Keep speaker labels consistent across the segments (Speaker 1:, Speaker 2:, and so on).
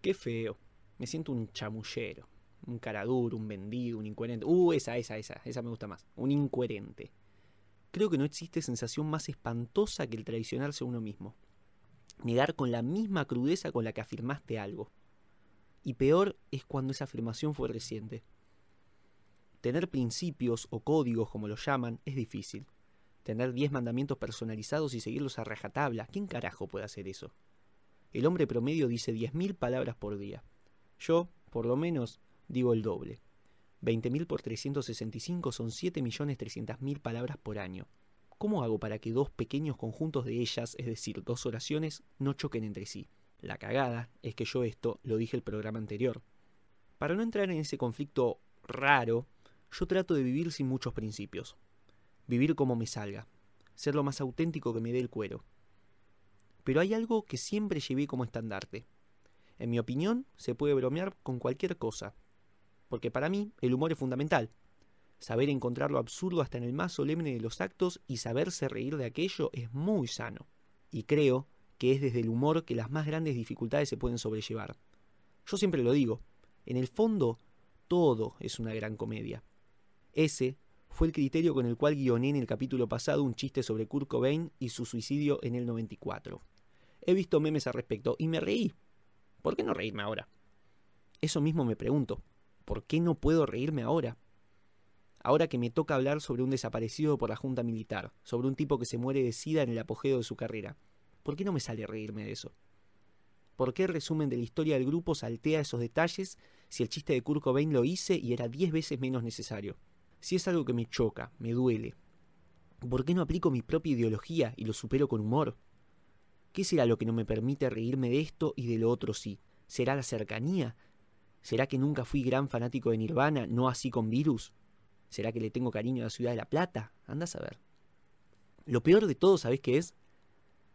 Speaker 1: Qué feo. Me siento un chamullero. Un caraduro, un vendido, un incoherente. Uh, esa, esa, esa. Esa me gusta más. Un incoherente. Creo que no existe sensación más espantosa que el traicionarse a uno mismo. Negar con la misma crudeza con la que afirmaste algo. Y peor es cuando esa afirmación fue reciente. Tener principios o códigos, como lo llaman, es difícil. Tener diez mandamientos personalizados y seguirlos a rajatabla, ¿quién carajo puede hacer eso? El hombre promedio dice 10.000 palabras por día. Yo, por lo menos, digo el doble. 20.000 por 365 son 7.300.000 palabras por año. ¿Cómo hago para que dos pequeños conjuntos de ellas, es decir, dos oraciones, no choquen entre sí? La cagada es que yo esto lo dije el programa anterior. Para no entrar en ese conflicto raro, yo trato de vivir sin muchos principios. Vivir como me salga. Ser lo más auténtico que me dé el cuero. Pero hay algo que siempre llevé como estandarte. En mi opinión, se puede bromear con cualquier cosa. Porque para mí, el humor es fundamental. Saber encontrar lo absurdo hasta en el más solemne de los actos y saberse reír de aquello es muy sano. Y creo que es desde el humor que las más grandes dificultades se pueden sobrellevar. Yo siempre lo digo, en el fondo, todo es una gran comedia. Ese fue el criterio con el cual guioné en el capítulo pasado un chiste sobre Kurt Cobain y su suicidio en el 94. He visto memes al respecto y me reí. ¿Por qué no reírme ahora? Eso mismo me pregunto. ¿Por qué no puedo reírme ahora? Ahora que me toca hablar sobre un desaparecido por la Junta Militar, sobre un tipo que se muere de sida en el apogeo de su carrera, ¿por qué no me sale reírme de eso? ¿Por qué el resumen de la historia del grupo saltea esos detalles si el chiste de Kurt Cobain lo hice y era diez veces menos necesario? Si es algo que me choca, me duele, ¿por qué no aplico mi propia ideología y lo supero con humor? ¿Qué será lo que no me permite reírme de esto y de lo otro sí? ¿Será la cercanía? ¿Será que nunca fui gran fanático de Nirvana, no así con Virus? ¿Será que le tengo cariño a la ciudad de La Plata? Anda a saber. Lo peor de todo, ¿sabés qué es?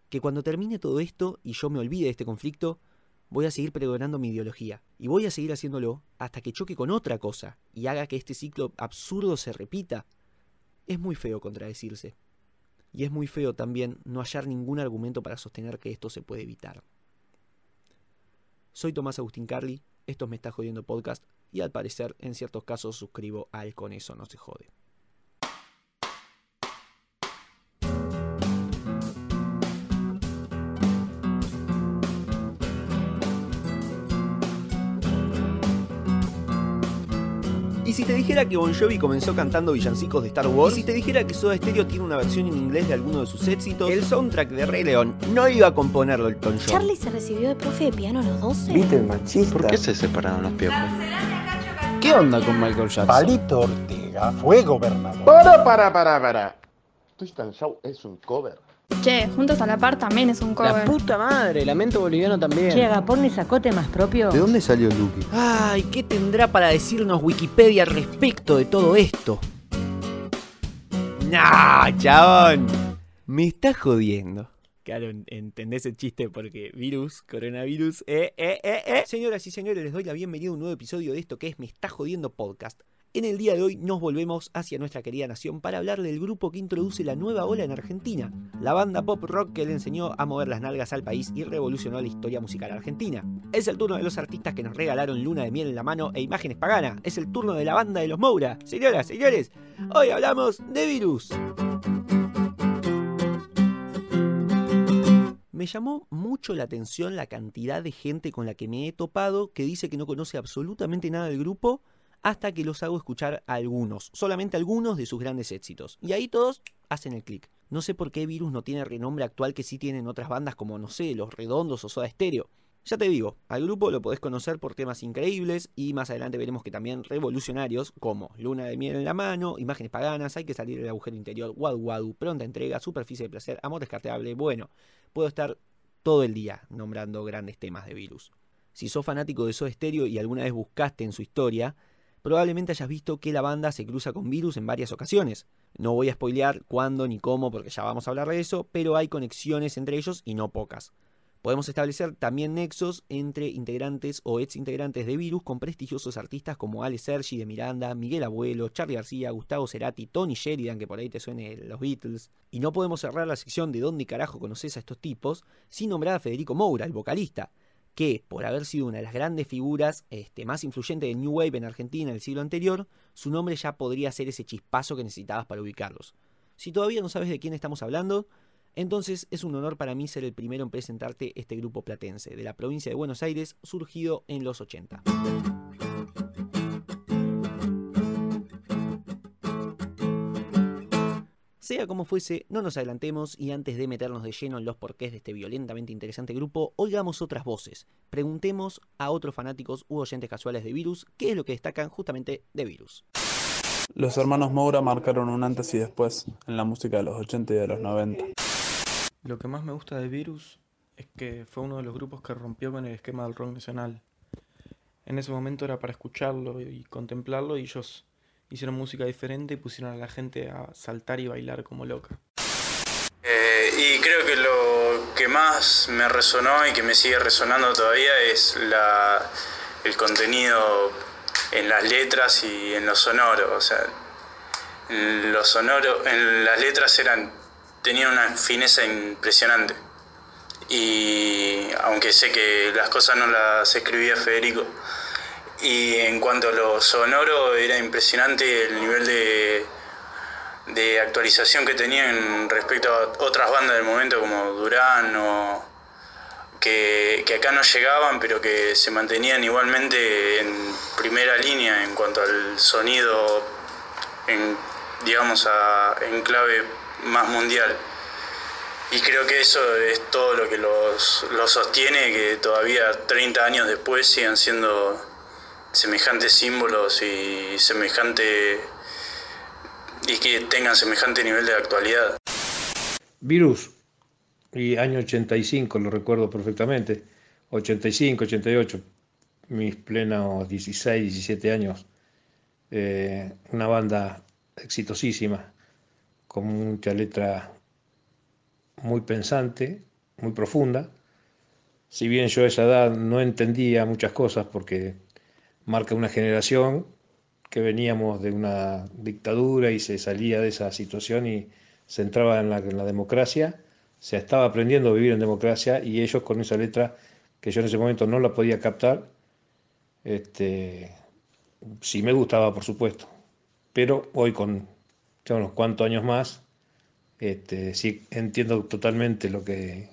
Speaker 1: Que cuando termine todo esto y yo me olvide de este conflicto, voy a seguir pregonando mi ideología. Y voy a seguir haciéndolo hasta que choque con otra cosa y haga que este ciclo absurdo se repita. Es muy feo contradecirse. Y es muy feo también no hallar ningún argumento para sostener que esto se puede evitar. Soy Tomás Agustín Carli, esto Me Está Jodiendo Podcast, y al parecer en ciertos casos suscribo al Con Eso No Se Jode. Y si te dijera que Bon Jovi comenzó cantando villancicos de Star Wars, y si te dijera que Soda Stereo tiene una versión en inglés de alguno de sus éxitos, el soundtrack de Rey León no iba a componerlo el John.
Speaker 2: Charlie se recibió de profe de piano a los 12.
Speaker 3: ¿Viste el machista?
Speaker 4: ¿Por qué se separaron los piojos?
Speaker 5: ¿Qué onda con Michael Jackson?
Speaker 6: Palito Ortega fue gobernador.
Speaker 3: Para, para, para, para. Twist and Shout es un cover.
Speaker 7: Che, Juntos a la Par también es un
Speaker 5: La
Speaker 7: cover.
Speaker 5: puta madre, Lamento Boliviano también.
Speaker 8: Che, Agapón sacó temas propios.
Speaker 4: ¿De dónde salió Lucky?
Speaker 1: Ay, ¿qué tendrá para decirnos Wikipedia respecto de todo esto? Nah, chabón. Me estás jodiendo. Claro, en- entendés el chiste porque virus, coronavirus, eh, eh, eh, eh. Señoras y señores, les doy la bienvenida a un nuevo episodio de esto que es Me está jodiendo podcast. En el día de hoy nos volvemos hacia nuestra querida nación para hablar del grupo que introduce la nueva ola en Argentina, la banda pop rock que le enseñó a mover las nalgas al país y revolucionó la historia musical argentina. Es el turno de los artistas que nos regalaron luna de miel en la mano e imágenes paganas. Es el turno de la banda de los Moura. Señoras, señores, hoy hablamos de virus. Me llamó mucho la atención la cantidad de gente con la que me he topado que dice que no conoce absolutamente nada del grupo hasta que los hago escuchar a algunos, solamente algunos de sus grandes éxitos. Y ahí todos hacen el clic. No sé por qué Virus no tiene renombre actual que sí tienen otras bandas como, no sé, Los Redondos o Soda Stereo. Ya te digo, al grupo lo podés conocer por temas increíbles y más adelante veremos que también revolucionarios como Luna de Miel en la mano, Imágenes Paganas, Hay que salir del agujero interior, Wadu Wadu, Pronta Entrega, Superficie de Placer, Amor Descartable, bueno, puedo estar todo el día nombrando grandes temas de Virus. Si sos fanático de Soda Stereo y alguna vez buscaste en su historia, probablemente hayas visto que la banda se cruza con Virus en varias ocasiones. No voy a spoilear cuándo ni cómo porque ya vamos a hablar de eso, pero hay conexiones entre ellos y no pocas. Podemos establecer también nexos entre integrantes o ex integrantes de Virus con prestigiosos artistas como Ale Sergi de Miranda, Miguel Abuelo, Charlie García, Gustavo Cerati, Tony Sheridan, que por ahí te suene los Beatles. Y no podemos cerrar la sección de dónde carajo conoces a estos tipos sin nombrar a Federico Moura, el vocalista. Que, por haber sido una de las grandes figuras este, más influyentes del New Wave en Argentina en el siglo anterior, su nombre ya podría ser ese chispazo que necesitabas para ubicarlos. Si todavía no sabes de quién estamos hablando, entonces es un honor para mí ser el primero en presentarte este grupo platense, de la provincia de Buenos Aires, surgido en los 80. Sea como fuese, no nos adelantemos y antes de meternos de lleno en los porqués de este violentamente interesante grupo, oigamos otras voces. Preguntemos a otros fanáticos u oyentes casuales de Virus qué es lo que destacan justamente de Virus.
Speaker 9: Los hermanos Moura marcaron un antes y después en la música de los 80 y de los 90.
Speaker 10: Lo que más me gusta de Virus es que fue uno de los grupos que rompió con el esquema del rock nacional. En ese momento era para escucharlo y contemplarlo y ellos hicieron música diferente y pusieron a la gente a saltar y bailar como loca.
Speaker 11: Eh, y creo que lo que más me resonó y que me sigue resonando todavía es la, el contenido en las letras y en lo sonoro. O sea, lo sonoro, en las letras eran, tenían una fineza impresionante. Y aunque sé que las cosas no las escribía Federico, y en cuanto a lo sonoro, era impresionante el nivel de, de actualización que tenían respecto a otras bandas del momento como Durán o que, acá no llegaban pero que se mantenían igualmente en primera línea en cuanto al sonido en, digamos a, en clave más mundial. Y creo que eso es todo lo que los, los sostiene que todavía 30 años después sigan siendo semejantes símbolos y semejante y que tengan semejante nivel de actualidad.
Speaker 12: Virus, y año 85, lo recuerdo perfectamente, 85, 88, mis plenos 16, 17 años, eh, una banda exitosísima, con mucha letra muy pensante, muy profunda. Si bien yo a esa edad no entendía muchas cosas porque marca una generación que veníamos de una dictadura y se salía de esa situación y se entraba en la, democracia, se estaba aprendiendo a vivir en democracia y ellos con esa letra que yo en ese momento no la podía captar, este, sí me gustaba por supuesto, pero hoy con ya unos cuantos años más, este, sí entiendo totalmente lo que,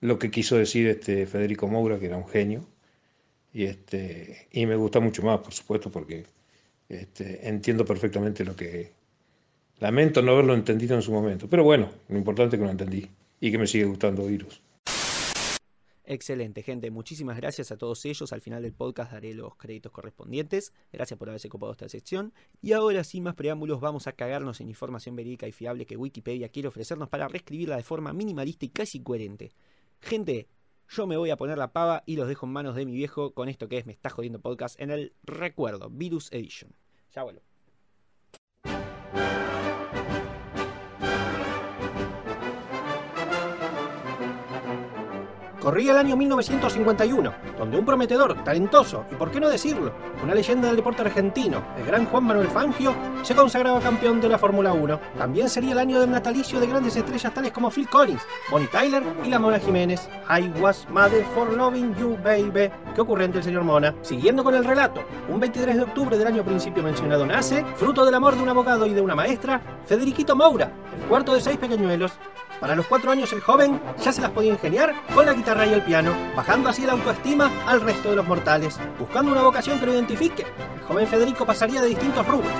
Speaker 12: lo que quiso decir este Federico Moura, que era un genio, y, este, y me gusta mucho más, por supuesto, porque este, entiendo perfectamente lo que... Lamento no haberlo entendido en su momento, pero bueno, lo importante es que lo entendí y que me sigue gustando Virus.
Speaker 1: Excelente, gente. Muchísimas gracias a todos ellos. Al final del podcast daré los créditos correspondientes. Gracias por haberse copado esta sección. Y ahora, sin más preámbulos, vamos a cagarnos en información verídica y fiable que Wikipedia quiere ofrecernos para reescribirla de forma minimalista y casi coherente. Gente, yo me voy a poner la pava y los dejo en manos de mi viejo con esto que es Me está jodiendo podcast en el recuerdo, Virus Edition. Ya vuelvo.
Speaker 13: Corría el año 1951, donde un prometedor, talentoso y, por qué no decirlo, una leyenda del deporte argentino, el gran Juan Manuel Fangio, se consagraba campeón de la Fórmula 1. También sería el año del natalicio de grandes estrellas tales como Phil Collins, Bonnie Tyler y la Mona Jiménez. I was made for loving you, baby. Qué ocurrente el señor Mona. Siguiendo con el relato, un 23 de octubre del año principio mencionado nace, fruto del amor de un abogado y de una maestra, Federiquito Moura, el cuarto de seis pequeñuelos. Para los cuatro años el joven ya se las podía ingeniar con la guitarra y el piano, bajando así la autoestima al resto de los mortales. Buscando una vocación que lo identifique, el joven Federico pasaría de distintos rubros,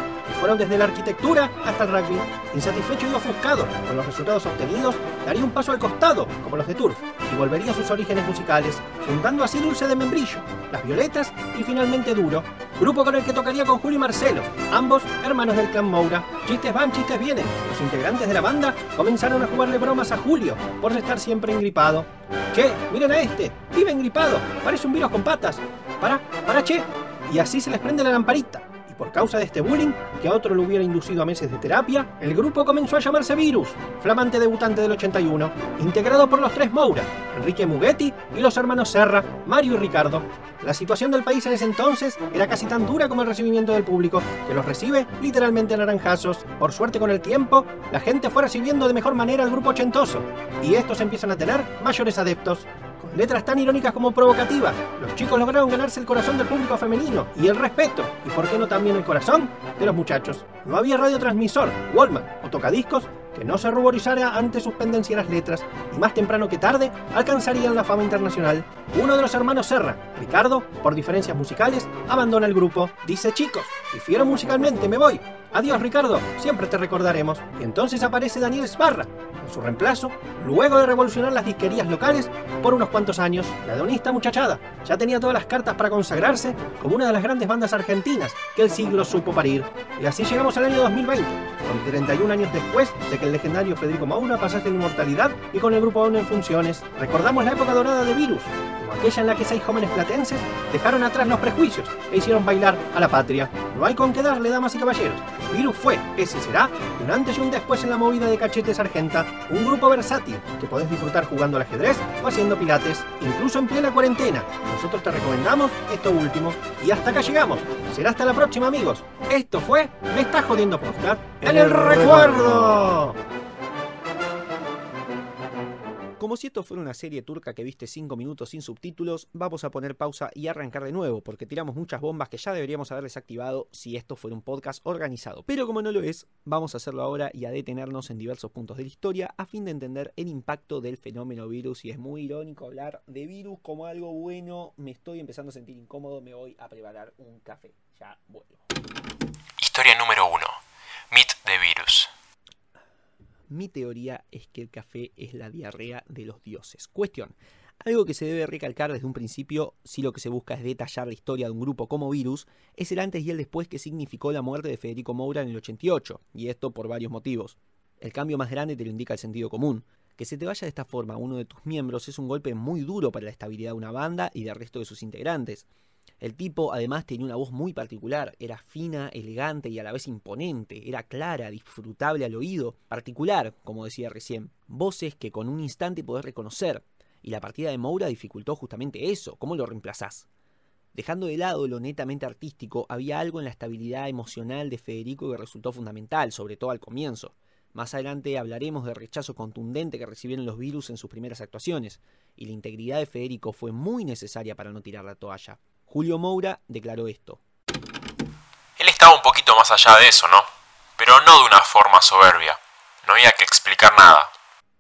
Speaker 13: fueron desde la arquitectura hasta el rugby. Insatisfecho y ofuscado con los resultados obtenidos, daría un paso al costado, como los de Turf, y volvería a sus orígenes musicales, fundando así Dulce de Membrillo, Las Violetas y finalmente Duro, grupo con el que tocaría con Julio y Marcelo, ambos hermanos del clan Moura. Chistes van, chistes vienen. Los integrantes de la banda comenzaron a jugarle bromas a Julio por estar siempre engripado. Che, miren a este, vive engripado, parece un virus con patas. Para, para, che. Y así se les prende la lamparita. Por causa de este bullying, que a otro le hubiera inducido a meses de terapia, el grupo comenzó a llamarse Virus, flamante debutante del 81, integrado por los tres Moura, Enrique Mughetti y los hermanos Serra, Mario y Ricardo. La situación del país en ese entonces era casi tan dura como el recibimiento del público, que los recibe literalmente naranjazos. Por suerte con el tiempo, la gente fue recibiendo de mejor manera al grupo ochentoso, y estos empiezan a tener mayores adeptos. Con letras tan irónicas como provocativas. Los chicos lograron ganarse el corazón del público femenino y el respeto, y por qué no también el corazón de los muchachos. No había radiotransmisor, Wallman o tocadiscos que no se ruborizara ante sus pendencieras letras y más temprano que tarde alcanzarían la fama internacional. Uno de los hermanos Serra, Ricardo, por diferencias musicales, abandona el grupo. Dice chicos, difiero musicalmente, me voy. Adiós Ricardo, siempre te recordaremos. Y entonces aparece Daniel Sbarra, en su reemplazo, luego de revolucionar las disquerías locales por unos cuantos años. La donista muchachada ya tenía todas las cartas para consagrarse como una de las grandes bandas argentinas que el siglo supo parir. Y así llegamos al año 2020, con 31 años después de que el legendario Federico Maura pasase la inmortalidad y con el grupo aún en funciones. Recordamos la época dorada de Virus, como aquella en la que seis jóvenes platenses dejaron atrás los prejuicios e hicieron bailar a la patria. No hay con qué darle, damas y caballeros. Virus fue, es y será, un antes y un después en la movida de cachetes argenta, un grupo versátil que podés disfrutar jugando al ajedrez o haciendo pilates, incluso en plena cuarentena. Nosotros te recomendamos esto último. Y hasta acá llegamos. Será hasta la próxima, amigos. Esto fue Me está jodiendo podcast en el recuerdo.
Speaker 1: Como si esto fuera una serie turca que viste 5 minutos sin subtítulos, vamos a poner pausa y arrancar de nuevo, porque tiramos muchas bombas que ya deberíamos haber desactivado si esto fuera un podcast organizado. Pero como no lo es, vamos a hacerlo ahora y a detenernos en diversos puntos de la historia a fin de entender el impacto del fenómeno virus. Y es muy irónico hablar de virus como algo bueno. Me estoy empezando a sentir incómodo, me voy a preparar un café. Ya vuelvo.
Speaker 14: Historia número 1. Mit de virus.
Speaker 1: Mi teoría es que el café es la diarrea de los dioses. Cuestión. Algo que se debe recalcar desde un principio, si lo que se busca es detallar la historia de un grupo como Virus, es el antes y el después que significó la muerte de Federico Moura en el 88, y esto por varios motivos. El cambio más grande te lo indica el sentido común. Que se te vaya de esta forma uno de tus miembros es un golpe muy duro para la estabilidad de una banda y del resto de sus integrantes. El tipo además tenía una voz muy particular, era fina, elegante y a la vez imponente, era clara, disfrutable al oído, particular, como decía recién, voces que con un instante podés reconocer, y la partida de Moura dificultó justamente eso, ¿cómo lo reemplazás? Dejando de lado lo netamente artístico, había algo en la estabilidad emocional de Federico que resultó fundamental, sobre todo al comienzo. Más adelante hablaremos del rechazo contundente que recibieron los virus en sus primeras actuaciones, y la integridad de Federico fue muy necesaria para no tirar la toalla. Julio Moura declaró esto.
Speaker 14: Él estaba un poquito más allá de eso, ¿no? Pero no de una forma soberbia. No había que explicar nada.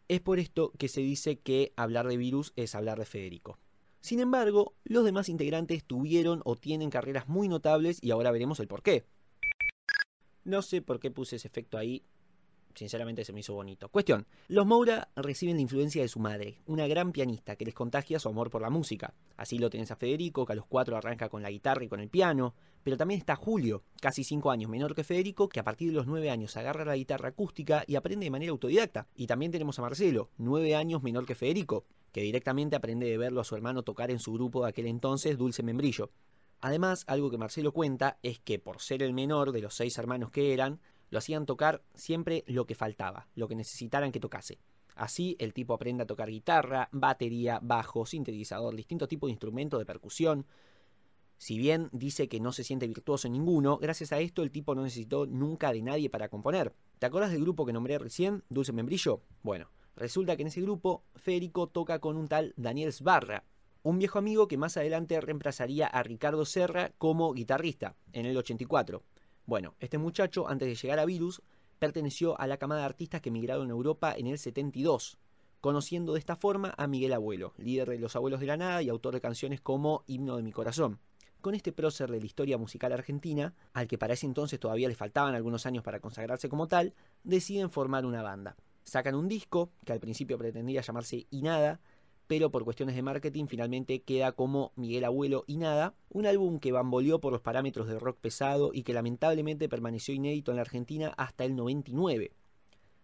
Speaker 1: Es por esto que se dice que hablar de virus es hablar de Federico. Sin embargo, los demás integrantes tuvieron o tienen carreras muy notables y ahora veremos el por qué. No sé por qué puse ese efecto ahí, sinceramente se me hizo bonito. Cuestión, los Moura reciben la influencia de su madre, una gran pianista que les contagia su amor por la música. Así lo tenés a Federico, que a los cuatro arranca con la guitarra y con el piano, pero también está Julio, casi cinco años menor que Federico, que a partir de los nueve años agarra la guitarra acústica y aprende de manera autodidacta. Y también tenemos a Marcelo, nueve años menor que Federico, que directamente aprende de verlo a su hermano tocar en su grupo de aquel entonces, Dulce Membrillo. Además, algo que Marcelo cuenta es que por ser el menor de los seis hermanos que eran, lo hacían tocar siempre lo que faltaba, lo que necesitaran que tocase. Así el tipo aprende a tocar guitarra, batería, bajo, sintetizador, distintos tipos de instrumentos de percusión. Si bien dice que no se siente virtuoso en ninguno, gracias a esto el tipo no necesitó nunca de nadie para componer. ¿Te acuerdas del grupo que nombré recién, Dulce Membrillo? Bueno, resulta que en ese grupo Federico toca con un tal Daniel Sbarra, un viejo amigo que más adelante reemplazaría a Ricardo Serra como guitarrista en el 84. Bueno, este muchacho, antes de llegar a Virus, perteneció a la camada de artistas que emigraron a Europa en el 72, conociendo de esta forma a Miguel Abuelo, líder de Los Abuelos de la Nada y autor de canciones como Himno de mi Corazón. Con este prócer de la historia musical argentina, al que para ese entonces todavía le faltaban algunos años para consagrarse como tal, deciden formar una banda. Sacan un disco, que al principio pretendía llamarse Y Nada, pero por cuestiones de marketing finalmente queda como Miguel Abuelo y Nada, un álbum que bamboleó por los parámetros de rock pesado y que lamentablemente permaneció inédito en la Argentina hasta el 99.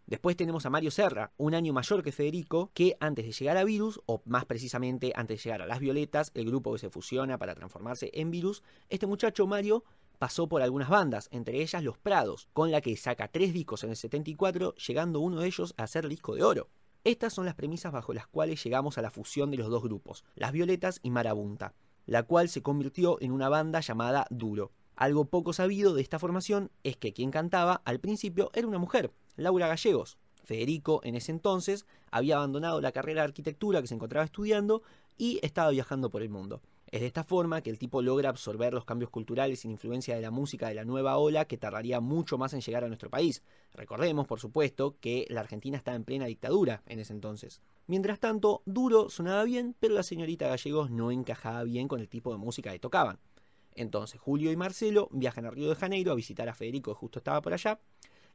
Speaker 1: Después tenemos a Mario Serra, un año mayor que Federico, que antes de llegar a Virus, o más precisamente antes de llegar a Las Violetas, el grupo que se fusiona para transformarse en Virus, este muchacho Mario pasó por algunas bandas, entre ellas Los Prados, con la que saca tres discos en el 74, llegando uno de ellos a ser disco de oro. Estas son las premisas bajo las cuales llegamos a la fusión de los dos grupos, Las Violetas y Marabunta, la cual se convirtió en una banda llamada Duro. Algo poco sabido de esta formación es que quien cantaba al principio era una mujer, Laura Gallegos. Federico, en ese entonces, había abandonado la carrera de arquitectura que se encontraba estudiando y estaba viajando por el mundo. Es de esta forma que el tipo logra absorber los cambios culturales la influencia de la música de la nueva ola que tardaría mucho más en llegar a nuestro país. Recordemos, por supuesto, que la Argentina estaba en plena dictadura en ese entonces. Mientras tanto, Duro sonaba bien, pero la señorita Gallegos no encajaba bien con el tipo de música que tocaban. Entonces Julio y Marcelo viajan a Río de Janeiro a visitar a Federico, que justo estaba por allá,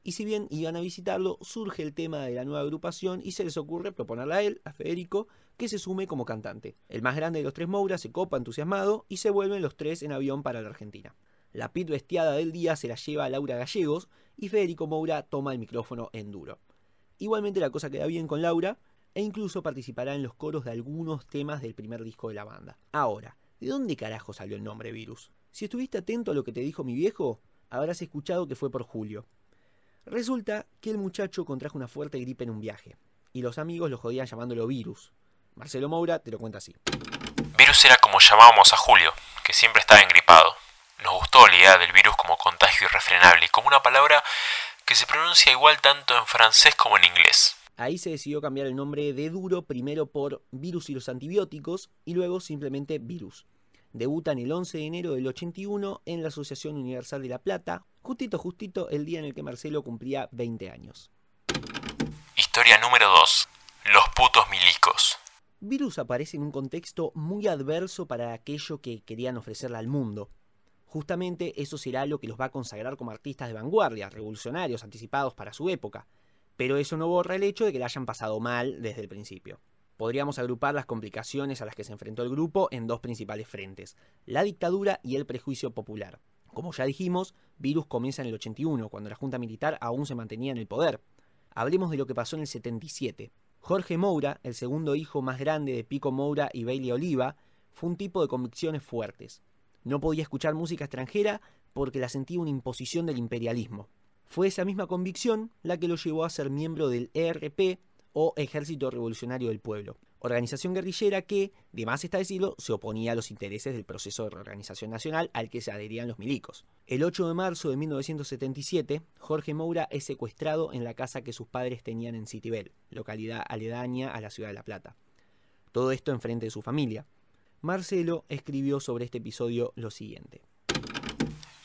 Speaker 1: y si bien iban a visitarlo, surge el tema de la nueva agrupación y se les ocurre proponerle a él, a Federico, que se sume como cantante. El más grande de los tres Moura se copa entusiasmado y se vuelven los tres en avión para la Argentina. La pit bestiada del día se la lleva a Laura Gallegos y Federico Moura toma el micrófono en duro. Igualmente la cosa queda bien con Laura e incluso participará en los coros de algunos temas del primer disco de la banda. Ahora, ¿de dónde carajo salió el nombre Virus? Si estuviste atento a lo que te dijo mi viejo, habrás escuchado que fue por Julio. Resulta que el muchacho contrajo una fuerte gripe en un viaje, y los amigos lo jodían llamándolo virus. Marcelo Moura te lo cuenta así.
Speaker 14: Virus era como llamábamos a Julio, que siempre estaba engripado. Nos gustó la idea del virus como contagio irrefrenable y como una palabra que se pronuncia igual tanto en francés como en inglés.
Speaker 1: Ahí se decidió cambiar el nombre de Duro primero por Virus y los antibióticos y luego simplemente Virus. Debutan el 11 de enero del 81 en la Asociación Universal de La Plata, justito justito el día en el que Marcelo cumplía 20 años.
Speaker 14: Historia número 2. Los putos milicos.
Speaker 1: Virus aparece en un contexto muy adverso para aquello que querían ofrecerle al mundo. Justamente eso será lo que los va a consagrar como artistas de vanguardia, revolucionarios, anticipados para su época. Pero eso no borra el hecho de que la hayan pasado mal desde el principio. Podríamos agrupar las complicaciones a las que se enfrentó el grupo en dos principales frentes, la dictadura y el prejuicio popular. Como ya dijimos, Virus comienza en el 81, cuando la Junta Militar aún se mantenía en el poder. Hablemos de lo que pasó en el 77. Jorge Moura, el segundo hijo más grande de Pico Moura y Bailey Oliva, fue un tipo de convicciones fuertes. No podía escuchar música extranjera porque la sentía una imposición del imperialismo. Fue esa misma convicción la que lo llevó a ser miembro del ERP o Ejército Revolucionario del Pueblo, organización guerrillera que, de más está decirlo, se oponía a los intereses del proceso de reorganización nacional al que se adherían los milicos. El 8 de marzo de 1977, Jorge Moura es secuestrado en la casa que sus padres tenían en Citibel, localidad aledaña a la ciudad de La Plata. Todo esto enfrente de su familia. Marcelo escribió sobre este episodio lo siguiente.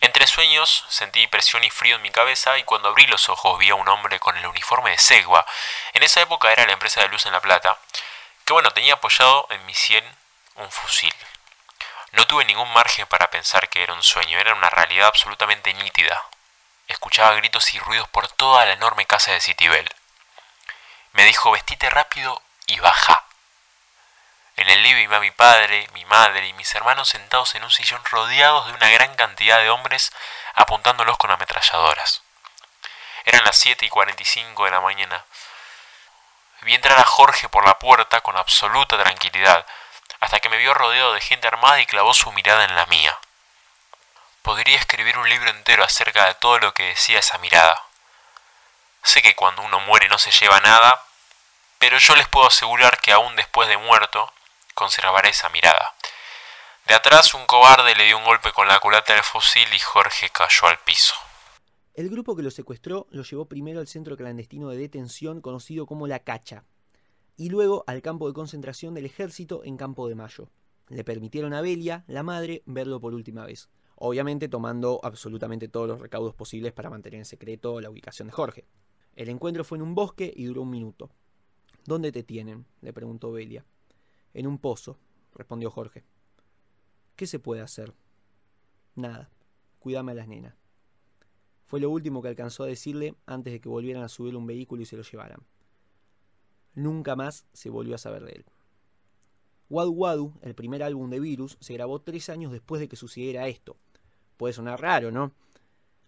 Speaker 14: Entre sueños sentí presión y frío en mi cabeza y cuando abrí los ojos vi a un hombre con el uniforme de Segua. En esa época era la empresa de luz en La Plata, que bueno, tenía apoyado en mi sien un fusil. No tuve ningún margen para pensar que era un sueño, era una realidad absolutamente nítida. Escuchaba gritos y ruidos por toda la enorme casa de Citibel. Me dijo, vestite rápido y baja. En el living iba mi padre, mi madre y mis hermanos sentados en un sillón rodeados de una gran cantidad de hombres apuntándolos con ametralladoras. Eran las 7 y 45 de la mañana. Vi entrar a Jorge por la puerta con absoluta tranquilidad, hasta que me vio rodeado de gente armada y clavó su mirada en la mía. Podría escribir un libro entero acerca de todo lo que decía esa mirada. Sé que cuando uno muere no se lleva nada, pero yo les puedo asegurar que aún después de muerto, conservaré esa mirada. De atrás un cobarde le dio un golpe con la culata del fusil y Jorge cayó al piso.
Speaker 1: El grupo que lo secuestró lo llevó primero al centro clandestino de detención conocido como La Cacha, y luego al campo de concentración del ejército en Campo de Mayo. Le permitieron a Belia, la madre, verlo por última vez, obviamente tomando absolutamente todos los recaudos posibles para mantener en secreto la ubicación de Jorge. El encuentro fue en un bosque y duró un minuto. ¿Dónde te tienen? le preguntó Belia. En un pozo, respondió Jorge. ¿Qué se puede hacer? Nada. Cuídame a las nenas. Fue lo último que alcanzó a decirle antes de que volvieran a subir un vehículo y se lo llevaran. Nunca más se volvió a saber de él. Wadu Wadu, el primer álbum de Virus, se grabó tres años después de que sucediera esto. Puede sonar raro, ¿no?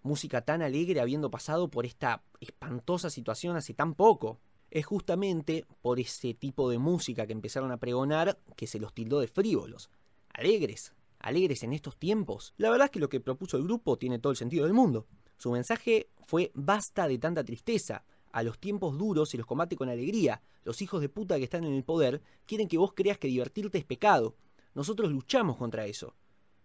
Speaker 1: Música tan alegre habiendo pasado por esta espantosa situación hace tan poco. Es justamente por ese tipo de música que empezaron a pregonar que se los tildó de frívolos. Alegres, alegres en estos tiempos. La verdad es que lo que propuso el grupo tiene todo el sentido del mundo. Su mensaje fue basta de tanta tristeza. A los tiempos duros se los combate con alegría. Los hijos de puta que están en el poder quieren que vos creas que divertirte es pecado. Nosotros luchamos contra eso.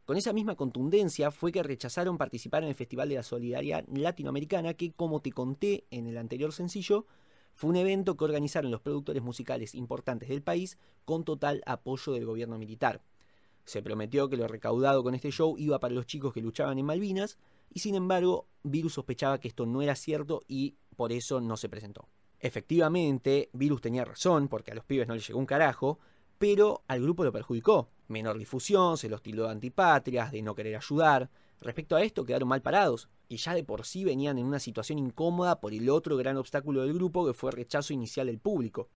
Speaker 1: Con esa misma contundencia fue que rechazaron participar en el Festival de la Solidaridad Latinoamericana que, como te conté en el anterior sencillo, Fue un evento que organizaron los productores musicales importantes del país con total apoyo del gobierno militar. Se prometió que lo recaudado con este show iba para los chicos que luchaban en Malvinas, y sin embargo, Virus sospechaba que esto no era cierto y por eso no se presentó. Efectivamente, Virus tenía razón, porque a los pibes no les llegó un carajo, pero al grupo lo perjudicó. Menor difusión, se los tildó de antipatrias, de no querer ayudar. Respecto a esto, quedaron mal parados, y ya de por sí venían en una situación incómoda por el otro gran obstáculo del grupo que fue el rechazo inicial del público.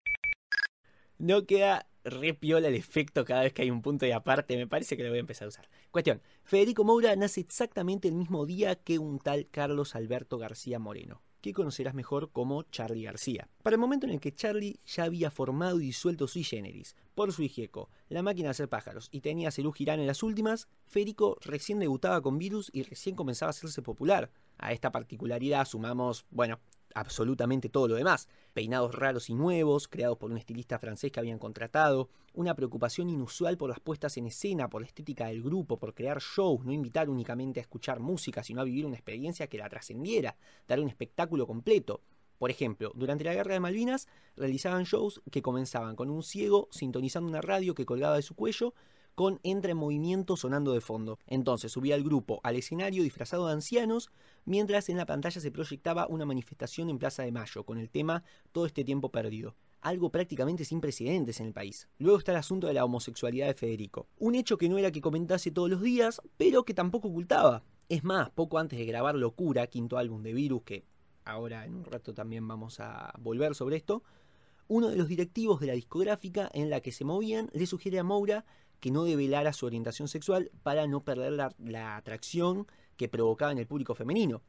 Speaker 1: No queda re piola el efecto cada vez que hay un punto y aparte, me parece que lo voy a empezar a usar. Cuestión, Federico Moura nace exactamente el mismo día que un tal Carlos Alberto García Moreno que conocerás mejor como Charlie García. Para el momento en el que Charlie ya había formado y disuelto sui generis, por su hijieco, la máquina de hacer pájaros y tenía a Cerú Girán en las últimas, Federico recién debutaba con Virus y recién comenzaba a hacerse popular. A esta particularidad sumamos, bueno, absolutamente todo lo demás. Peinados raros y nuevos, creados por un estilista francés que habían contratado, una preocupación inusual por las puestas en escena, por la estética del grupo, por crear shows, no invitar únicamente a escuchar música, sino a vivir una experiencia que la trascendiera, dar un espectáculo completo. Por ejemplo, durante la Guerra de Malvinas realizaban shows que comenzaban con un ciego sintonizando una radio que colgaba de su cuello con Entra en Movimiento sonando de fondo. Entonces subía el grupo al escenario disfrazado de ancianos, mientras en la pantalla se proyectaba una manifestación en Plaza de Mayo con el tema Todo este tiempo perdido. Algo prácticamente sin precedentes en el país. Luego está el asunto de la homosexualidad de Federico. Un hecho que no era que comentase todos los días, pero que tampoco ocultaba. Es más, poco antes de grabar Locura, quinto álbum de Virus, que ahora en un rato también vamos a volver sobre esto, uno de los directivos de la discográfica en la que se movían le sugiere a Moura que no develara su orientación sexual para no perder la, atracción que provocaba en el público femenino.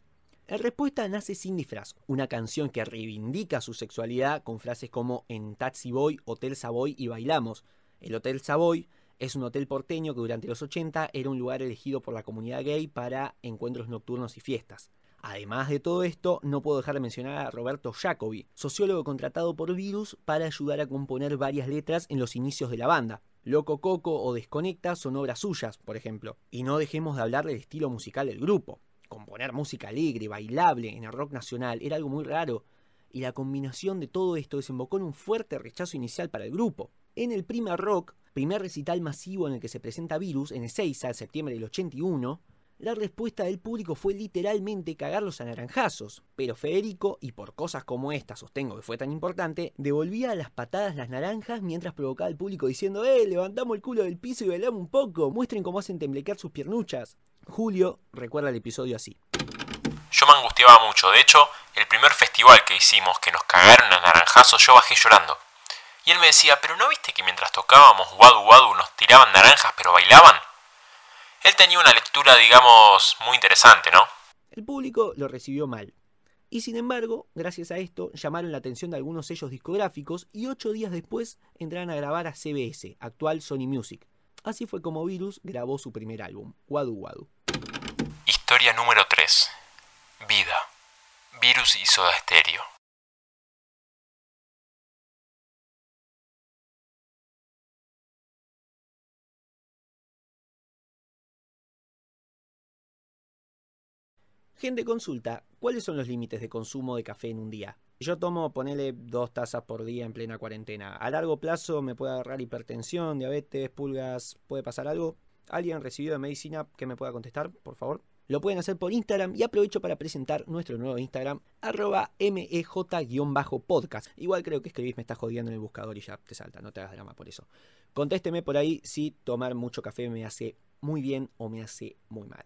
Speaker 1: La respuesta nace sin disfraz, una canción que reivindica su sexualidad con frases como en Taxi Boy, Hotel Savoy y Bailamos. El Hotel Savoy es un hotel porteño que durante los 80 era un lugar elegido por la comunidad gay para encuentros nocturnos y fiestas. Además de todo esto, no puedo dejar de mencionar a Roberto Jacobi, sociólogo contratado por Virus para ayudar a componer varias letras en los inicios de la banda. Loco Coco o Desconecta son obras suyas, por ejemplo. Y no dejemos de hablar del estilo musical del grupo. Componer música alegre, bailable en el rock nacional era algo muy raro, y la combinación de todo esto desembocó en un fuerte rechazo inicial para el grupo. En el primer rock, primer recital masivo en el que se presenta Virus, en 6 de septiembre del 81, la respuesta del público fue literalmente cagarlos a naranjazos, pero Federico, y por cosas como esta sostengo que fue tan importante, devolvía a las patadas las naranjas mientras provocaba al público diciendo ¡Eh, levantamos el culo del piso y bailamos un poco! Muestren cómo hacen temblequear sus piernuchas. Julio recuerda el episodio así.
Speaker 14: Yo me angustiaba mucho, de hecho, el primer festival que hicimos que nos cagaron a naranjazos yo bajé llorando. Y él me decía, pero ¿no viste que mientras tocábamos Wadu Wadu nos tiraban naranjas pero bailaban? Él tenía una lectura, digamos, muy interesante, ¿no?
Speaker 1: El público lo recibió mal. Y sin embargo, gracias a esto, llamaron la atención de algunos sellos discográficos y ocho días después entraron a grabar a CBS, actual Sony Music. Así fue como Virus grabó su primer álbum, Wadu Wadu.
Speaker 14: Historia número 3. Vida. Virus y Soda Stereo.
Speaker 1: Gente consulta, ¿cuáles son los límites de consumo de café en un día? Yo tomo, ponele dos tazas por día en plena cuarentena. A largo plazo me puede agarrar hipertensión, diabetes, pulgas, ¿puede pasar algo? ¿Alguien recibido de medicina que me pueda contestar, por favor? Lo pueden hacer por Instagram y aprovecho para presentar nuestro nuevo Instagram, arroba mej-podcast. Igual creo que escribís me estás jodiendo en el buscador y ya te salta, no te hagas drama por eso. Contésteme por ahí si tomar mucho café me hace muy bien o me hace muy mal.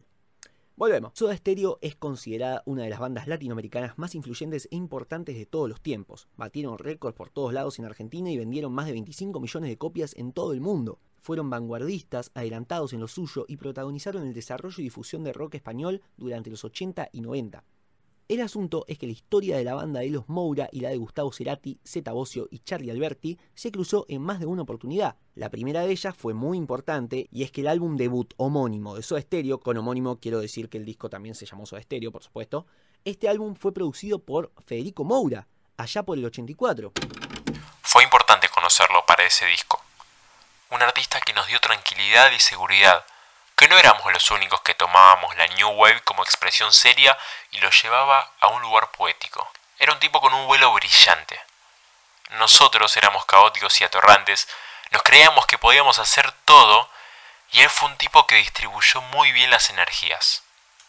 Speaker 1: Volvemos. Soda Stereo es considerada una de las bandas latinoamericanas más influyentes e importantes de todos los tiempos. Batieron récords por todos lados en Argentina y vendieron más de 25 millones de copias en todo el mundo. Fueron vanguardistas, adelantados en lo suyo y protagonizaron el desarrollo y difusión de rock español durante los 80 y 90. El asunto es que la historia de la banda de los Moura y la de Gustavo Cerati, Zeta Bocio y Charlie Alberti se cruzó en más de una oportunidad. La primera de ellas fue muy importante y es que el álbum debut homónimo de Soda Stereo, con homónimo quiero decir que el disco también se llamó Soda Stereo, por supuesto, este álbum fue producido por Federico Moura, allá por el 84.
Speaker 14: Fue importante conocerlo para ese disco. Un artista que nos dio tranquilidad y seguridad que no éramos los únicos que tomábamos la New Wave como expresión seria y lo llevaba a un lugar poético. Era un tipo con un vuelo brillante. Nosotros éramos caóticos y atorrantes, nos creíamos que podíamos hacer todo y él fue un tipo que distribuyó muy bien las energías.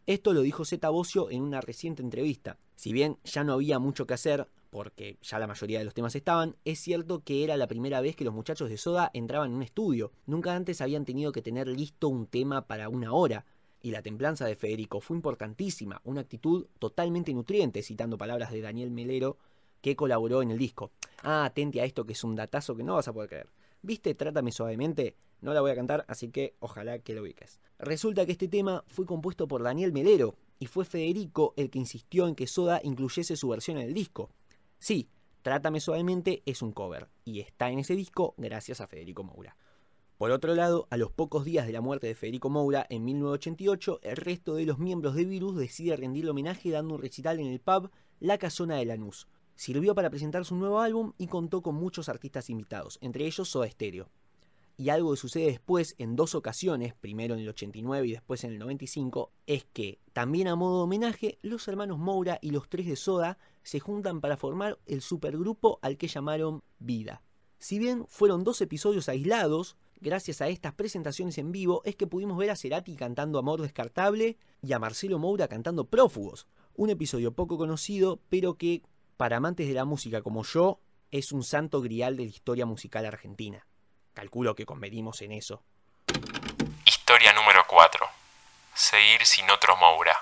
Speaker 1: Esto lo dijo Zeta Bocio en una reciente entrevista. Si bien ya no había mucho que hacer, porque ya la mayoría de los temas estaban, es cierto que era la primera vez que los muchachos de Soda entraban en un estudio. Nunca antes habían tenido que tener listo un tema para una hora. Y la templanza de Federico fue importantísima, una actitud totalmente nutriente, citando palabras de Daniel Melero, que colaboró en el disco. Ah, atente a esto que es un datazo que no vas a poder creer. ¿Viste Trátame suavemente? No la voy a cantar, así que ojalá que lo ubiques. Resulta que este tema fue compuesto por Daniel Melero y fue Federico el que insistió en que Soda incluyese su versión en el disco. Sí, Trátame suavemente es un cover y está en ese disco gracias a Federico Moura. Por otro lado, a los pocos días de la muerte de Federico Moura en 1988, el resto de los miembros de Virus decide rendirle homenaje dando un recital en el pub La Casona de Lanús. Sirvió para presentar su nuevo álbum y contó con muchos artistas invitados, entre ellos Soda Stereo y algo que sucede después en dos ocasiones, primero en el 89 y después en el 95, es que, también a modo de homenaje, los hermanos Moura y los tres de Soda se juntan para formar el supergrupo al que llamaron Vida. Si bien fueron dos episodios aislados, gracias a estas presentaciones en vivo es que pudimos ver a Cerati cantando Amor Descartable y a Marcelo Moura cantando Prófugos, un episodio poco conocido, pero que, para amantes de la música como yo, es un santo grial de la historia musical argentina. Calculo que convenimos en eso.
Speaker 14: Historia número 4. Seguir sin otro Moura.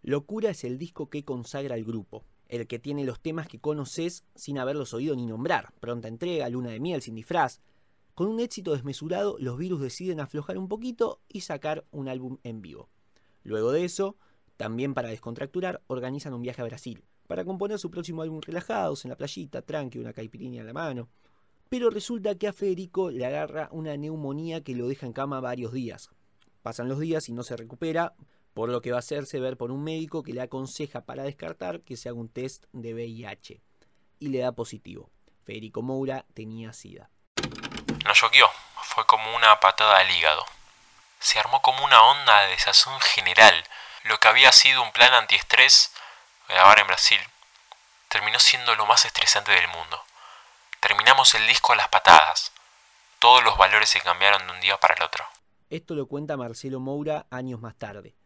Speaker 1: Locura es el disco que consagra al grupo, el que tiene los temas que conoces sin haberlos oído ni nombrar, pronta entrega, luna de miel sin disfraz. Con un éxito desmesurado, los virus deciden aflojar un poquito y sacar un álbum en vivo. Luego de eso, también para descontracturar, organizan un viaje a Brasil, para componer su próximo álbum relajados, en la playita, tranqui, una caipirinha en la mano. Pero resulta que a Federico le agarra una neumonía que lo deja en cama varios días. Pasan los días y no se recupera, por lo que va a hacerse ver por un médico que le aconseja para descartar que se haga un test de VIH. Y le da positivo. Federico Moura tenía SIDA.
Speaker 14: Nos choqueó, fue como una patada al hígado. Se armó como una onda de desazón general. Lo que había sido un plan antiestrés, grabar en Brasil, terminó siendo lo más estresante del mundo. Terminamos el disco a las patadas. Todos los valores se cambiaron de un día para el otro.
Speaker 1: Esto lo cuenta Marcelo Moura años más tarde.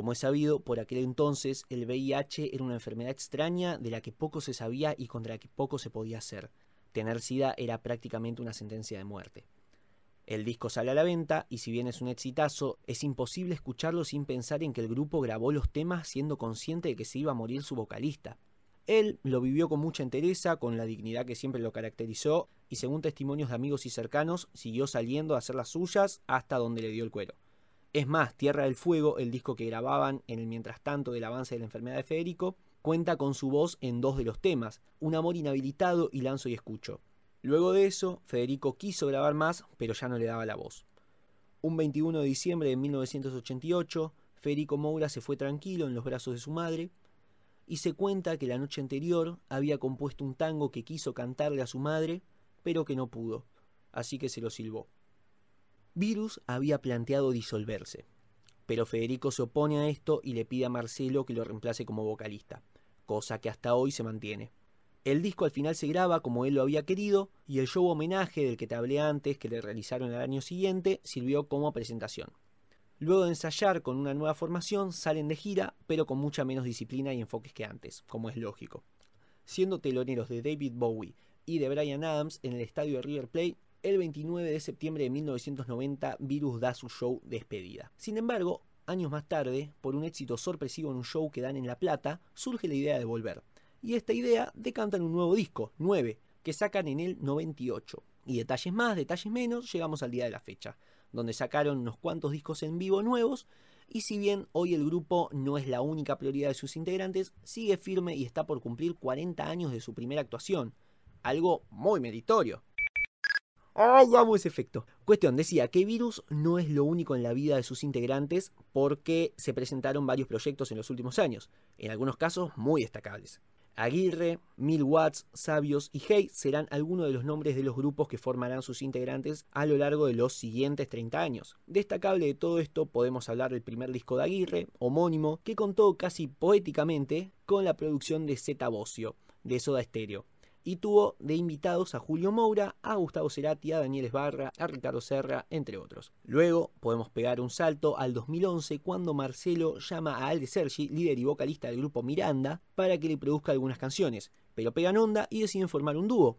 Speaker 1: Como es sabido, por aquel entonces el VIH era una enfermedad extraña de la que poco se sabía y contra la que poco se podía hacer. Tener SIDA era prácticamente una sentencia de muerte. El disco sale a la venta y si bien es un exitazo, es imposible escucharlo sin pensar en que el grupo grabó los temas siendo consciente de que se iba a morir su vocalista. Él lo vivió con mucha entereza, con la dignidad que siempre lo caracterizó, y según testimonios de amigos y cercanos, siguió saliendo a hacer las suyas hasta donde le dio el cuero. Es más, Tierra del Fuego, el disco que grababan en el mientras tanto del avance de la enfermedad de Federico, cuenta con su voz en dos de los temas, Un amor inhabilitado y Lanzo y Escucho. Luego de eso, Federico quiso grabar más, pero ya no le daba la voz. Un 21 de diciembre de 1988, Federico Moura se fue tranquilo en los brazos de su madre, y se cuenta que la noche anterior había compuesto un tango que quiso cantarle a su madre, pero que no pudo, así que se lo silbó. Virus había planteado disolverse, pero Federico se opone a esto y le pide a Marcelo que lo reemplace como vocalista, cosa que hasta hoy se mantiene. El disco al final se graba como él lo había querido y el show homenaje del que te hablé antes que le realizaron el año siguiente sirvió como presentación. Luego de ensayar con una nueva formación, salen de gira, pero con mucha menos disciplina y enfoques que antes, como es lógico. Siendo teloneros de David Bowie y de Brian Adams en el estadio de River Plate, el 29 de septiembre de 1990 Virus da su show despedida. Sin embargo, años más tarde, por un éxito sorpresivo en un show que dan en La Plata, surge la idea de volver. Y esta idea decantan un nuevo disco, 9, que sacan en el 98. Y detalles más, detalles menos, llegamos al día de la fecha donde sacaron unos cuantos discos en vivo nuevos. Y si bien hoy el grupo no es la única prioridad de sus integrantes, sigue firme y está por cumplir 40 años de su primera actuación. Algo muy meritorio. ¡Ay, amo ese efecto! Cuestión, decía que Virus no es lo único en la vida de sus integrantes porque se presentaron varios proyectos en los últimos años, en algunos casos muy destacables. Aguirre, Mil Watts, Sabios y Hey serán algunos de los nombres de los grupos que formarán sus integrantes a lo largo de los siguientes 30 años. Destacable de todo esto podemos hablar del primer disco de Aguirre, homónimo, que contó casi poéticamente con la producción de Zeta Bocio, de Soda Stereo. Y tuvo de invitados a Julio Moura, a Gustavo Cerati, a Daniel Esbarra, a Ricardo Serra, entre otros. Luego podemos pegar un salto al 2011 cuando Marcelo llama a Alde Sergi, líder y vocalista del grupo Miranda, para que le produzca algunas canciones, pero pegan onda y deciden formar un dúo,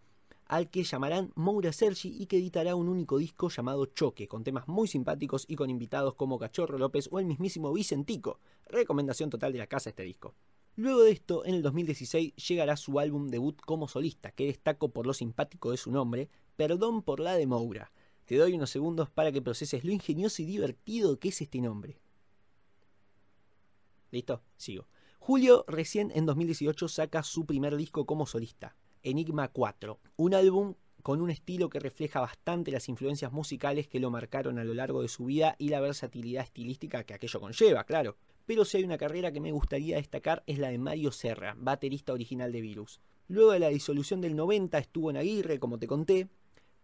Speaker 1: al que llamarán Moura Sergi y que editará un único disco llamado Choque, con temas muy simpáticos y con invitados como Cachorro López o el mismísimo Vicentico. Recomendación total de la casa este disco. Luego de esto, en el 2016 llegará su álbum debut como solista, que destaco por lo simpático de su nombre, Perdón por la de Moura. Te doy unos segundos para que proceses lo ingenioso y divertido que es este nombre. ¿Listo? Sigo. Julio recién en 2018 saca su primer disco como solista, Enigma 4, un álbum con un estilo que refleja bastante las influencias musicales que lo marcaron a lo largo de su vida y la versatilidad estilística que aquello conlleva, claro. Pero si hay una carrera que me gustaría destacar es la de Mario Serra, baterista original de Virus. Luego de la disolución del 90 estuvo en Aguirre, como te conté,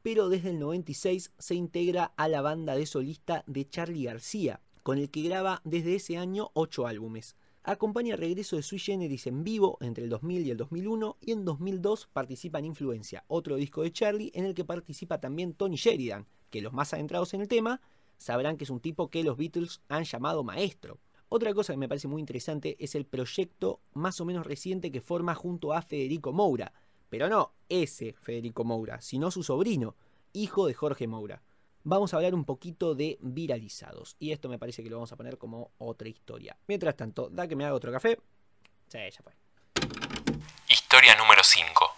Speaker 1: pero desde el 96 se integra a la banda de solista de Charlie García, con el que graba desde ese año 8 álbumes. Acompaña el regreso de Sui Generis en vivo entre el 2000 y el 2001 y en 2002 participa en Influencia, otro disco de Charlie en el que participa también Tony Sheridan, que los más adentrados en el tema sabrán que es un tipo que los Beatles han llamado maestro. Otra cosa que me parece muy interesante es el proyecto más o menos reciente que forma junto a Federico Moura, pero no ese Federico Moura, sino su sobrino, hijo de Jorge Moura. Vamos a hablar un poquito de viralizados, y esto me parece que lo vamos a poner como otra historia. Mientras tanto, da que me haga otro café. Sí, ya fue.
Speaker 14: Historia número 5.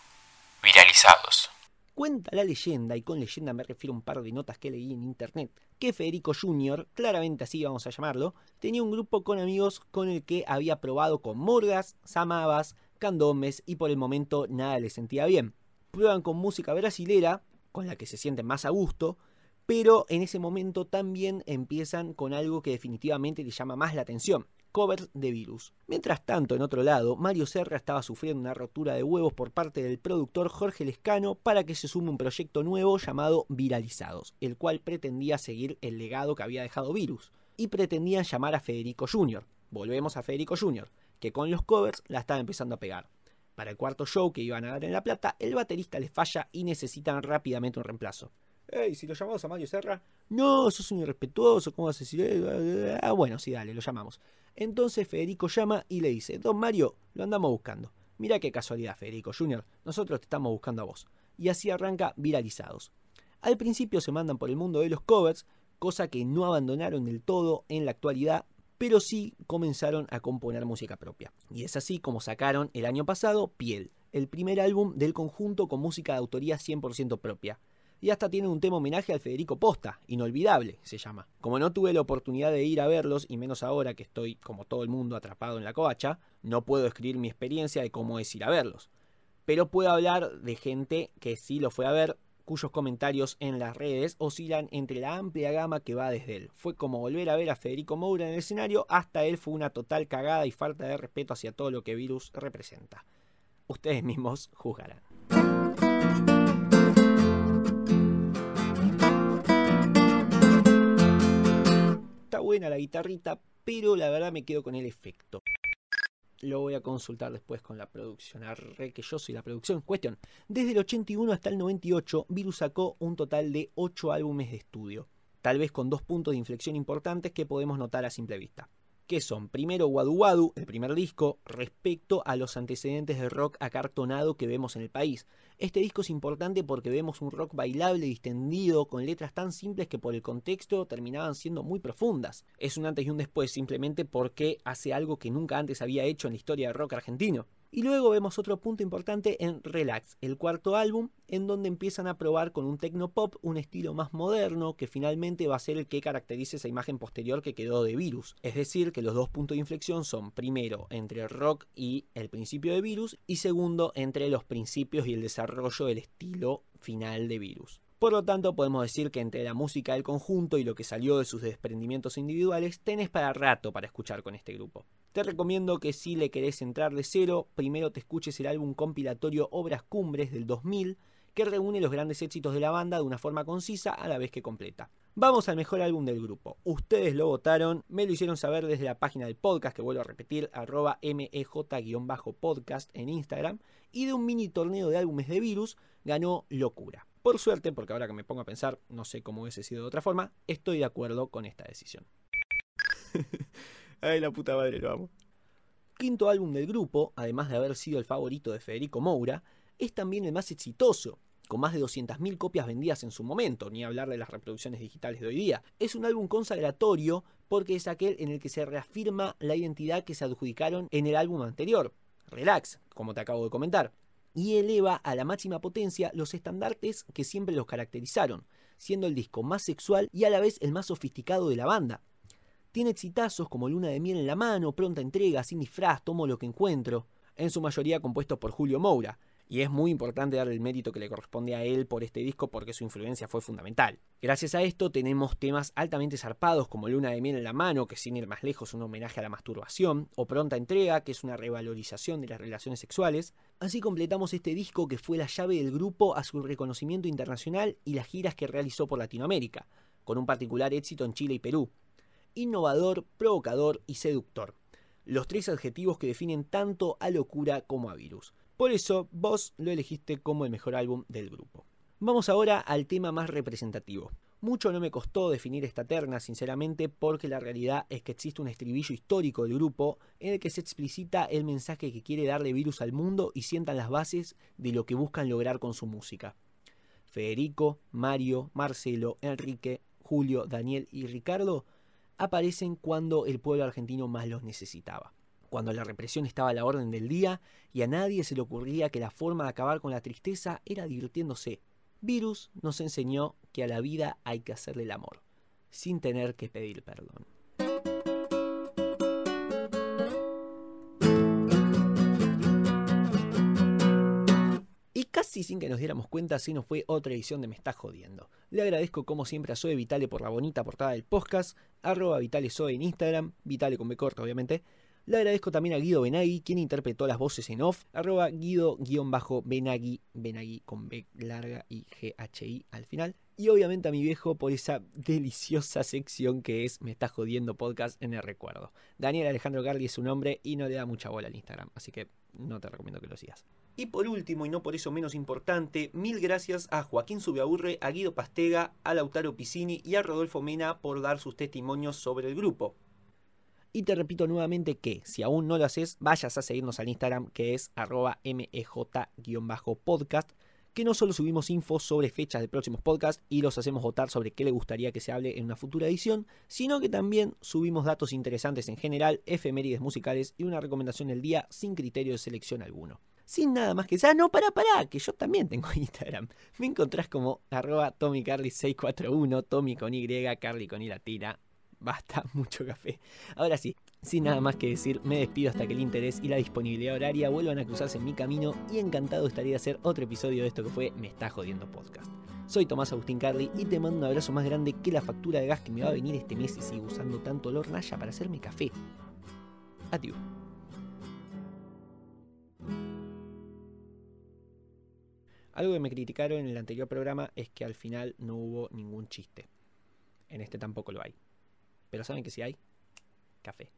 Speaker 14: Viralizados.
Speaker 1: Cuenta la leyenda, y con leyenda me refiero a un par de notas que leí en internet, que Federico Jr., claramente así vamos a llamarlo, tenía un grupo con amigos con el que había probado con morgas, samabas, candomes y por el momento nada le sentía bien. Prueban con música brasilera, con la que se sienten más a gusto, pero en ese momento también empiezan con algo que definitivamente le llama más la atención, covers de virus. Mientras tanto, en otro lado, Mario Serra estaba sufriendo una rotura de huevos por parte del productor Jorge Lescano para que se sume un proyecto nuevo llamado Viralizados, el cual pretendía seguir el legado que había dejado Virus, y pretendían llamar a Federico Jr. Volvemos a Federico Jr., que con los covers la estaba empezando a pegar. Para el cuarto show que iban a dar en La Plata, el baterista les falla y necesitan rápidamente un reemplazo. Ey, si lo llamamos a Mario Serra, no, sos un irrespetuoso, ¿cómo vas a decir? eso? Ah, bueno, sí, dale, lo llamamos. Entonces Federico llama y le dice, Don Mario, lo andamos buscando. Mira qué casualidad, Federico Jr., nosotros te estamos buscando a vos. Y así arranca Viralizados. Al principio se mandan por el mundo de los covers, cosa que no abandonaron del todo en la actualidad, pero sí comenzaron a componer música propia. Y es así como sacaron el año pasado Piel, el primer álbum del conjunto con música de autoría 100% propia y hasta tiene un tema homenaje al Federico Posta, inolvidable se llama. Como no tuve la oportunidad de ir a verlos, y menos ahora que estoy como todo el mundo atrapado en la covacha, no puedo escribir mi experiencia de cómo es ir a verlos. Pero puedo hablar de gente que sí lo fue a ver, cuyos comentarios en las redes oscilan entre la amplia gama que va desde él. Fue como volver a ver a Federico Moura en el escenario, hasta él fue una total cagada y falta de respeto hacia todo lo que Virus representa. Ustedes mismos juzgarán. Buena la guitarrita, pero la verdad me quedo con el efecto. Lo voy a consultar después con la producción. Arre que yo soy la producción. Cuestión. Desde el 81 hasta el 98, Virus sacó un total de 8 álbumes de estudio. Tal vez con dos puntos de inflexión importantes que podemos notar a simple vista. Que son, primero, Wadu Wadu, el primer disco, respecto a los antecedentes de rock acartonado que vemos en el país. Este disco es importante porque vemos un rock bailable distendido, con letras tan simples que por el contexto terminaban siendo muy profundas. Es un antes y un después simplemente porque hace algo que nunca antes había hecho en la historia del rock argentino. Y luego vemos otro punto importante en Relax, el cuarto álbum, en donde empiezan a probar con un techno pop un estilo más moderno que finalmente va a ser el que caracterice esa imagen posterior que quedó de Virus. Es decir, que los dos puntos de inflexión son primero entre el rock y el principio de Virus y segundo entre los principios y el desarrollo del estilo final de Virus. Por lo tanto, podemos decir que entre la música del conjunto y lo que salió de sus desprendimientos individuales, tenés para rato para escuchar con este grupo. Te recomiendo que si le querés entrar de cero, primero te escuches el álbum compilatorio Obras Cumbres del 2000, que reúne los grandes éxitos de la banda de una forma concisa a la vez que completa. Vamos al mejor álbum del grupo. Ustedes lo votaron, me lo hicieron saber desde la página del podcast, que vuelvo a repetir, arroba mej-podcast en Instagram, y de un mini torneo de álbumes de virus ganó Locura. Por suerte, porque ahora que me pongo a pensar, no sé cómo hubiese sido de otra forma, estoy de acuerdo con esta decisión. Ay, la puta madre, lo. Quinto álbum del grupo, además de haber sido el favorito de Federico Moura, es también el más exitoso, con más de 200.000 copias vendidas en su momento, ni hablar de las reproducciones digitales de hoy día. Es un álbum consagratorio porque es aquel en el que se reafirma la identidad que se adjudicaron en el álbum anterior, Relax, como te acabo de comentar, y eleva a la máxima potencia los estandartes que siempre los caracterizaron, siendo el disco más sexual y a la vez el más sofisticado de la banda. Tiene exitazos como Luna de Miel en la mano, Pronta Entrega, Sin Disfraz, Tomo lo que encuentro, en su mayoría compuestos por Julio Moura, y es muy importante darle el mérito que le corresponde a él por este disco porque su influencia fue fundamental. Gracias a esto tenemos temas altamente zarpados como Luna de Miel en la mano, que sin ir más lejos es un homenaje a la masturbación, o Pronta Entrega, que es una revalorización de las relaciones sexuales. Así completamos este disco que fue la llave del grupo a su reconocimiento internacional y las giras que realizó por Latinoamérica, con un particular éxito en Chile y Perú. Innovador, provocador y seductor. Los tres adjetivos que definen tanto a locura como a virus. Por eso vos lo elegiste como el mejor álbum del grupo. Vamos ahora al tema más representativo. Mucho no me costó definir esta terna, sinceramente, porque la realidad es que existe un estribillo histórico del grupo en el que se explicita el mensaje que quiere darle Virus al mundo y sientan las bases de lo que buscan lograr con su música. Federico, Mario, Marcelo, Enrique, Julio, Daniel y Ricardo aparecen cuando el pueblo argentino más los necesitaba cuando la represión estaba a la orden del día y a nadie se le ocurría que la forma de acabar con la tristeza era divirtiéndose. Virus nos enseñó que a la vida hay que hacerle el amor, sin tener que pedir perdón. Casi sin que nos diéramos cuenta, se nos fue otra edición de Me Estás Jodiendo. Le agradezco como siempre a Zoe Vitale por la bonita portada del podcast, arroba Vitale en Instagram, Vitale con B corta obviamente, le agradezco también a Guido Benagui, quien interpretó las voces en off, arroba Guido-Benagui, Benagui con B larga y G-H-I al final. Y obviamente a mi viejo por esa deliciosa sección que es Me está jodiendo podcast en el recuerdo. Daniel Alejandro Garli es su nombre y no le da mucha bola al Instagram, así que no te recomiendo que lo sigas. Y por último, y no por eso menos importante, mil gracias a Joaquín Subiaburre, a Guido Pastega, a Lautaro Piscini y a Rodolfo Mena por dar sus testimonios sobre el grupo. Y te repito nuevamente que si aún no lo haces, vayas a seguirnos al Instagram que es arroba mej-podcast, que no solo subimos info sobre fechas de próximos podcasts y los hacemos votar sobre qué le gustaría que se hable en una futura edición, sino que también subimos datos interesantes en general, efemérides musicales y una recomendación del día sin criterio de selección alguno. Sin nada más que decir, ah, no, para, para, que yo también tengo Instagram. Me encontrás como arroba TommyCarly641, Tommy con Y, Carly con latina, basta, mucho café. Ahora sí, sin nada más que decir, me despido hasta que el interés y la disponibilidad horaria vuelvan a cruzarse en mi camino y encantado estaría de hacer otro episodio de esto que fue Me está jodiendo podcast. Soy Tomás Agustín Carly y te mando un abrazo más grande que la factura de gas que me va a venir este mes y sigo usando tanto olor naya para hacerme café. Adiós. Algo que me criticaron en el anterior programa es que al final no hubo ningún chiste. En este tampoco lo hay. Pero ¿saben que si hay? Café.